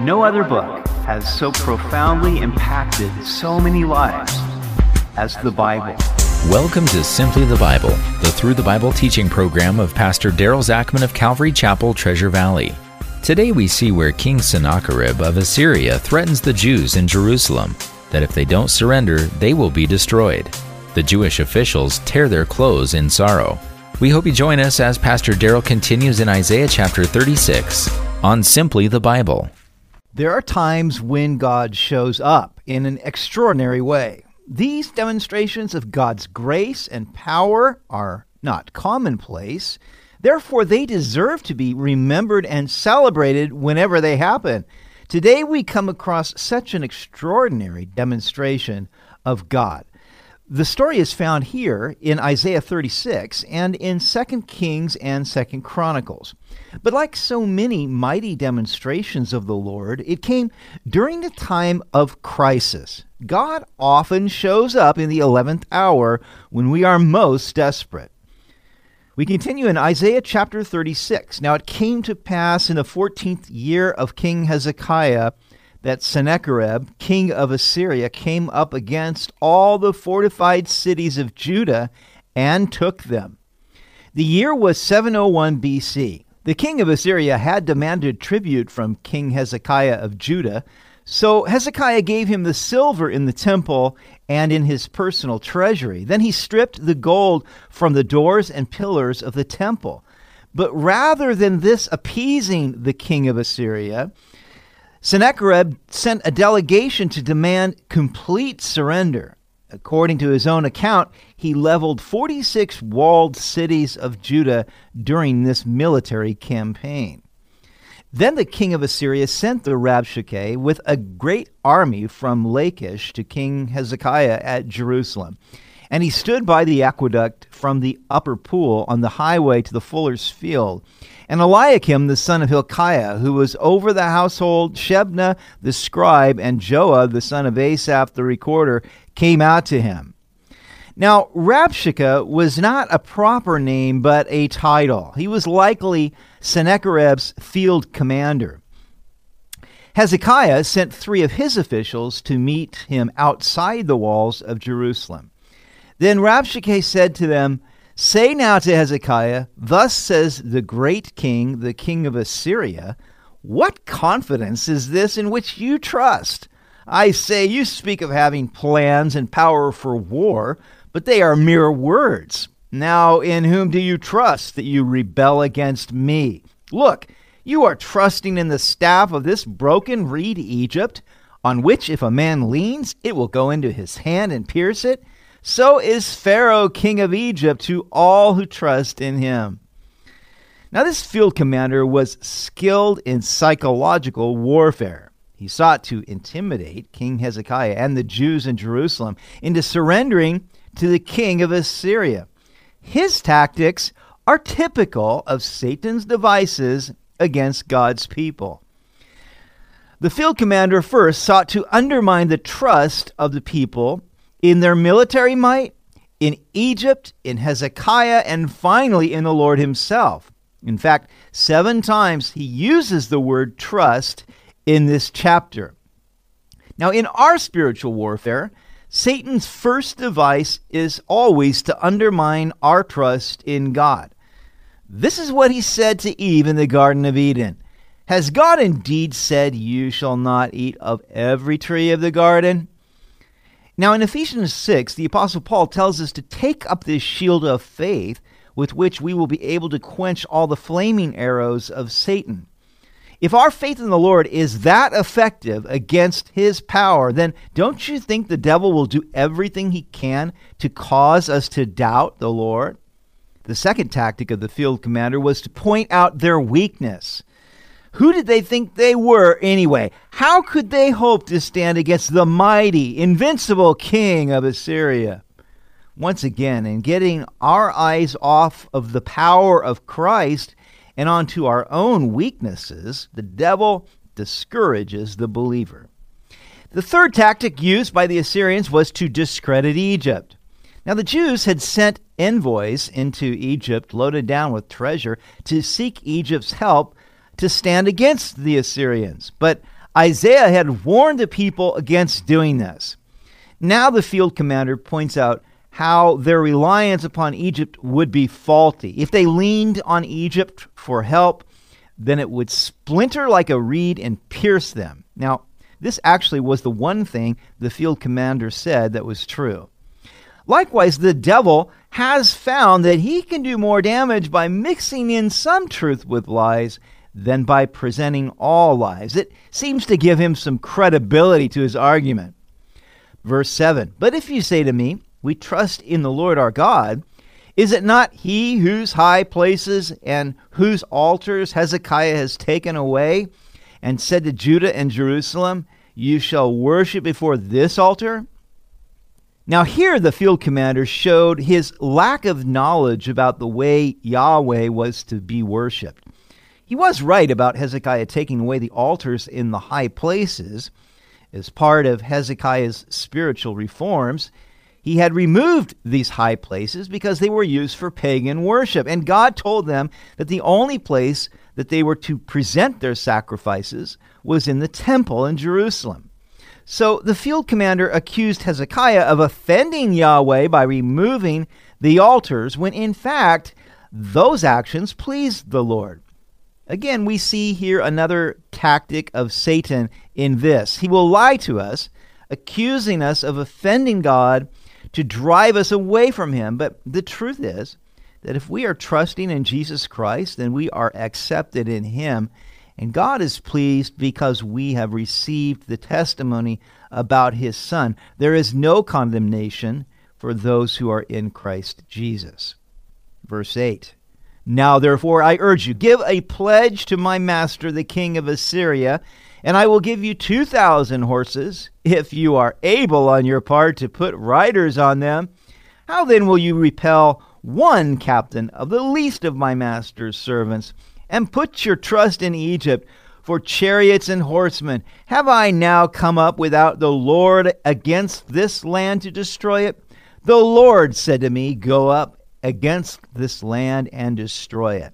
No other book has so profoundly impacted so many lives as the Bible. Welcome to Simply the Bible, the Through the Bible teaching program of Pastor Daryl Zachman of Calvary Chapel, Treasure Valley. Today we see where King Sennacherib of Assyria threatens the Jews in Jerusalem that if they don't surrender, they will be destroyed. The Jewish officials tear their clothes in sorrow. We hope you join us as Pastor Daryl continues in Isaiah chapter 36 on Simply the Bible. There are times when God shows up in an extraordinary way. These demonstrations of God's grace and power are not commonplace. Therefore, they deserve to be remembered and celebrated whenever they happen. Today, we come across such an extraordinary demonstration of God. The story is found here in Isaiah 36 and in 2 Kings and 2 Chronicles. But like so many mighty demonstrations of the Lord, it came during the time of crisis. God often shows up in the 11th hour when we are most desperate. We continue in Isaiah chapter 36. Now it came to pass in the 14th year of King Hezekiah that Sennacherib, king of Assyria, came up against all the fortified cities of Judah and took them. The year was 701 BC. The king of Assyria had demanded tribute from King Hezekiah of Judah, so Hezekiah gave him the silver in the temple and in his personal treasury. Then he stripped the gold from the doors and pillars of the temple. But rather than this appeasing the king of Assyria, Sennacherib sent a delegation to demand complete surrender. According to his own account, he leveled 46 walled cities of Judah during this military campaign. Then the king of Assyria sent the Rabshakeh with a great army from Lachish to King Hezekiah at Jerusalem. And he stood by the aqueduct from the upper pool on the highway to the fuller's field and Eliakim the son of Hilkiah, who was over the household, Shebna the scribe, and Joah the son of Asaph the recorder, came out to him. Now, Rabshakeh was not a proper name, but a title. He was likely Sennacherib's field commander. Hezekiah sent three of his officials to meet him outside the walls of Jerusalem. Then Rabshakeh said to them, Say now to Hezekiah, Thus says the great king, the king of Assyria, What confidence is this in which you trust? I say, you speak of having plans and power for war, but they are mere words. Now, in whom do you trust that you rebel against me? Look, you are trusting in the staff of this broken reed Egypt, on which if a man leans, it will go into his hand and pierce it so is Pharaoh, king of Egypt, to all who trust in him. Now, this field commander was skilled in psychological warfare. He sought to intimidate King Hezekiah and the Jews in Jerusalem into surrendering to the king of Assyria. His tactics are typical of Satan's devices against God's people. The field commander first sought to undermine the trust of the people in their military might, in Egypt, in Hezekiah, and finally in the Lord Himself. In fact, seven times he uses the word trust in this chapter. Now, in our spiritual warfare, Satan's first device is always to undermine our trust in God. This is what he said to Eve in the Garden of Eden. Has God indeed said, You shall not eat of every tree of the garden? Now, in Ephesians 6, the Apostle Paul tells us to take up this shield of faith with which we will be able to quench all the flaming arrows of Satan. If our faith in the Lord is that effective against his power, then don't you think the devil will do everything he can to cause us to doubt the Lord? The second tactic of the field commander was to point out their weakness. Who did they think they were anyway? How could they hope to stand against the mighty, invincible king of Assyria? Once again, in getting our eyes off of the power of Christ and onto our own weaknesses, the devil discourages the believer. The third tactic used by the Assyrians was to discredit Egypt. Now, the Jews had sent envoys into Egypt loaded down with treasure to seek Egypt's help to stand against the Assyrians. But Isaiah had warned the people against doing this. Now the field commander points out how their reliance upon Egypt would be faulty. If they leaned on Egypt for help, then it would splinter like a reed and pierce them. Now, this actually was the one thing the field commander said that was true. Likewise, the devil has found that he can do more damage by mixing in some truth with lies than by presenting all lies. It seems to give him some credibility to his argument. Verse 7 But if you say to me, We trust in the Lord our God, is it not he whose high places and whose altars Hezekiah has taken away, and said to Judah and Jerusalem, You shall worship before this altar? Now, here the field commander showed his lack of knowledge about the way Yahweh was to be worshiped. He was right about Hezekiah taking away the altars in the high places. As part of Hezekiah's spiritual reforms, he had removed these high places because they were used for pagan worship. And God told them that the only place that they were to present their sacrifices was in the temple in Jerusalem. So the field commander accused Hezekiah of offending Yahweh by removing the altars, when in fact, those actions pleased the Lord. Again, we see here another tactic of Satan in this. He will lie to us, accusing us of offending God to drive us away from Him. But the truth is that if we are trusting in Jesus Christ, then we are accepted in Him and God is pleased because we have received the testimony about his Son. There is no condemnation for those who are in Christ Jesus. Verse 8 Now therefore I urge you, give a pledge to my master, the king of Assyria, and I will give you 2,000 horses, if you are able on your part to put riders on them. How then will you repel one captain of the least of my master's servants? and put your trust in Egypt for chariots and horsemen. Have I now come up without the Lord against this land to destroy it? The Lord said to me, Go up against this land and destroy it.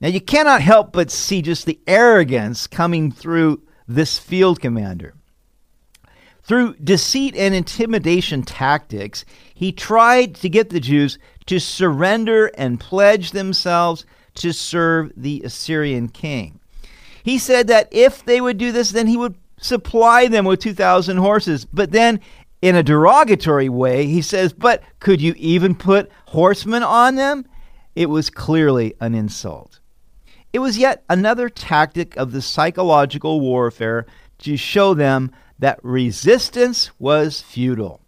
Now you cannot help but see just the arrogance coming through this field commander. Through deceit and intimidation tactics, he tried to get the Jews to surrender and pledge themselves to serve the Assyrian king. He said that if they would do this, then he would supply them with 2,000 horses. But then, in a derogatory way, he says, But could you even put horsemen on them? It was clearly an insult. It was yet another tactic of the psychological warfare to show them that resistance was futile.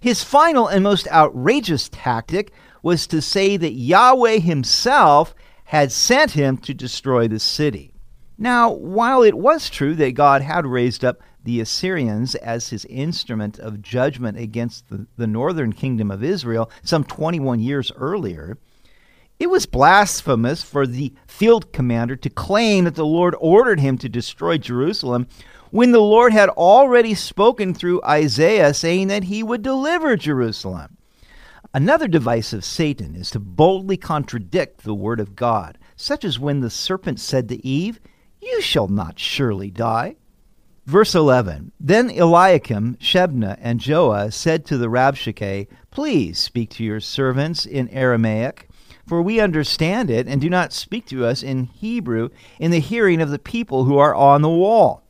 His final and most outrageous tactic was to say that Yahweh himself had sent him to destroy the city. Now, while it was true that God had raised up the Assyrians as his instrument of judgment against the, the northern kingdom of Israel some 21 years earlier, it was blasphemous for the field commander to claim that the Lord ordered him to destroy Jerusalem when the Lord had already spoken through Isaiah saying that he would deliver Jerusalem. Another device of Satan is to boldly contradict the word of God, such as when the serpent said to Eve, You shall not surely die. Verse 11 Then Eliakim, Shebna, and Joah said to the Rabshakeh, Please speak to your servants in Aramaic, for we understand it, and do not speak to us in Hebrew in the hearing of the people who are on the wall.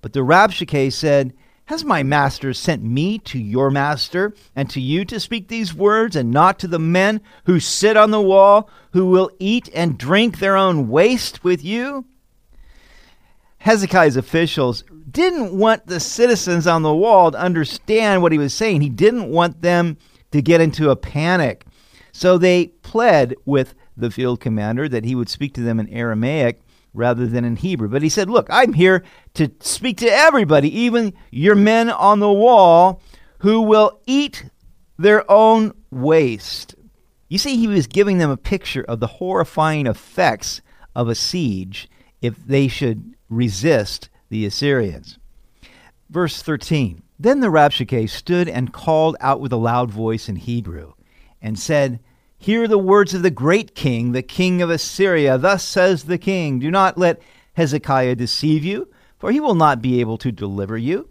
But the Rabshakeh said, has my master sent me to your master and to you to speak these words, and not to the men who sit on the wall, who will eat and drink their own waste with you? Hezekiah's officials didn't want the citizens on the wall to understand what he was saying. He didn't want them to get into a panic. So they pled with the field commander that he would speak to them in Aramaic rather than in Hebrew. But he said, Look, I'm here to speak to everybody, even your men on the wall who will eat their own waste. You see, he was giving them a picture of the horrifying effects of a siege if they should resist the Assyrians. Verse 13 Then the Rabshakeh stood and called out with a loud voice in Hebrew and said, Hear the words of the great king, the king of Assyria. Thus says the king Do not let Hezekiah deceive you, for he will not be able to deliver you.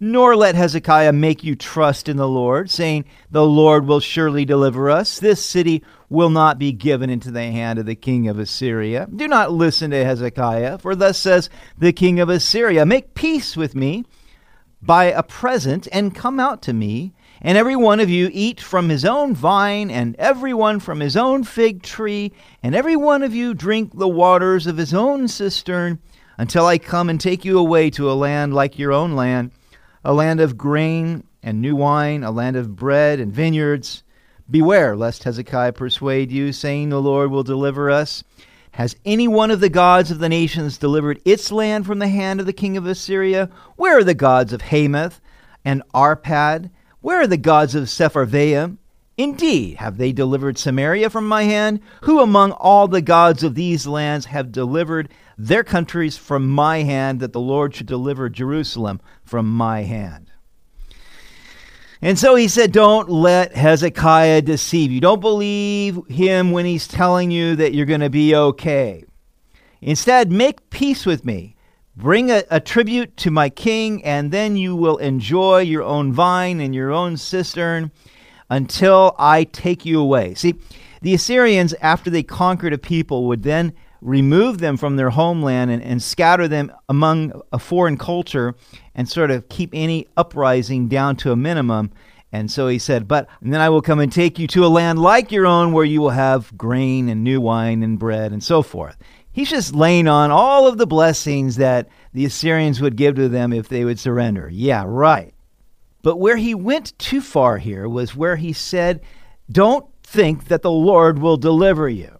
Nor let Hezekiah make you trust in the Lord, saying, The Lord will surely deliver us. This city will not be given into the hand of the king of Assyria. Do not listen to Hezekiah, for thus says the king of Assyria Make peace with me by a present, and come out to me, and every one of you eat from his own vine, and every one from his own fig tree, and every one of you drink the waters of his own cistern, until I come and take you away to a land like your own land a land of grain and new wine, a land of bread and vineyards. Beware lest Hezekiah persuade you, saying, The Lord will deliver us. Has any one of the gods of the nations delivered its land from the hand of the king of Assyria? Where are the gods of Hamath and Arpad? Where are the gods of Sepharvaim? Indeed, have they delivered Samaria from my hand? Who among all the gods of these lands have delivered their countries from my hand, that the Lord should deliver Jerusalem from my hand. And so he said, Don't let Hezekiah deceive you. Don't believe him when he's telling you that you're going to be okay. Instead, make peace with me. Bring a, a, tribute to my king, and then you will enjoy your own vine and your own cistern until I take you away. See, the Assyrians, after they conquered a people, would then remove them from their homeland and, and scatter them among a foreign culture and sort of keep any uprising down to a minimum. And so he said, But then I will come and take you to a land like your own where you will have grain and new wine and bread and so forth. He's just laying on all of the blessings that the Assyrians would give to them if they would surrender. Yeah, right. But where he went too far here was where he said, Don't think that the Lord will deliver you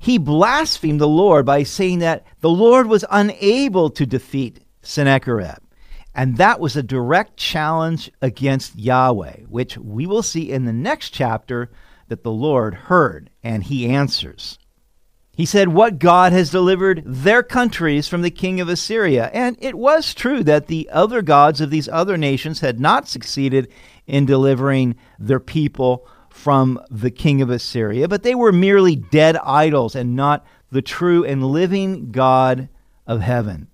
he blasphemed the Lord by saying that the Lord was unable to defeat Sennacherib. And that was a direct challenge against Yahweh, which we will see in the next chapter that the Lord heard and he answers. He said, What God has delivered their countries from the king of Assyria. And it was true that the other gods of these other nations had not succeeded in delivering their people from the king of Assyria, but they were merely dead idols and not the true and living God of heaven.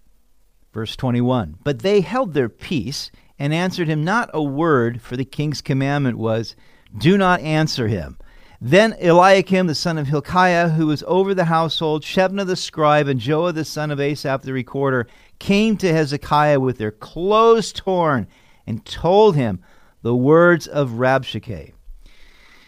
Verse 21 But they held their peace and answered him not a word, for the king's commandment was, Do not answer him. Then Eliakim the son of Hilkiah, who was over the household, Shebna the scribe, and Joah the son of Asaph the recorder, came to Hezekiah with their clothes torn and told him the words of Rabshakeh.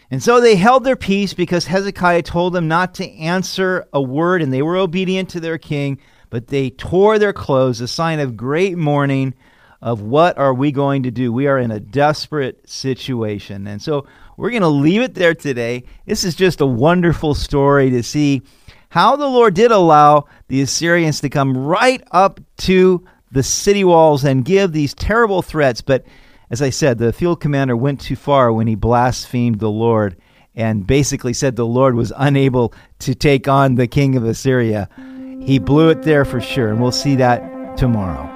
And so they held their peace because Hezekiah told them not to answer a word, and they were obedient to their king, but they tore their clothes, a sign of great mourning of what are we going to do? We are in a desperate situation. And so we're going to leave it there today. This is just a wonderful story to see how the Lord did allow the Assyrians to come right up to the city walls and give these terrible threats, but as I said, the field commander went too far when he blasphemed the Lord and basically said the Lord was unable to take on the king of Assyria. He blew it there for sure, and we'll see that tomorrow.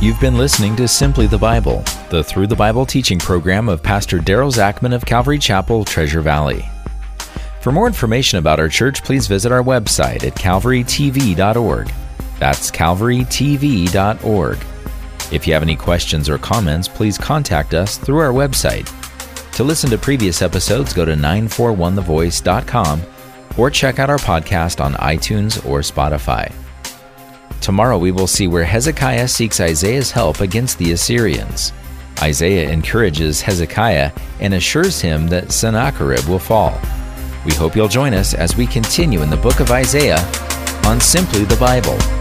You've been listening to Simply the Bible, the Through the Bible teaching program of Pastor Daryl Zachman of Calvary Chapel, Treasure Valley. For more information about our church, please visit our website at calvarytv.org. That's calvarytv.org. If you have any questions or comments, please contact us through our website. To listen to previous episodes, go to 941thevoice.com or check out our podcast on iTunes or Spotify. Tomorrow we will see where Hezekiah seeks Isaiah's help against the Assyrians. Isaiah encourages Hezekiah and assures him that Sennacherib will fall. We hope you'll join us as we continue in the book of Isaiah on Simply the Bible.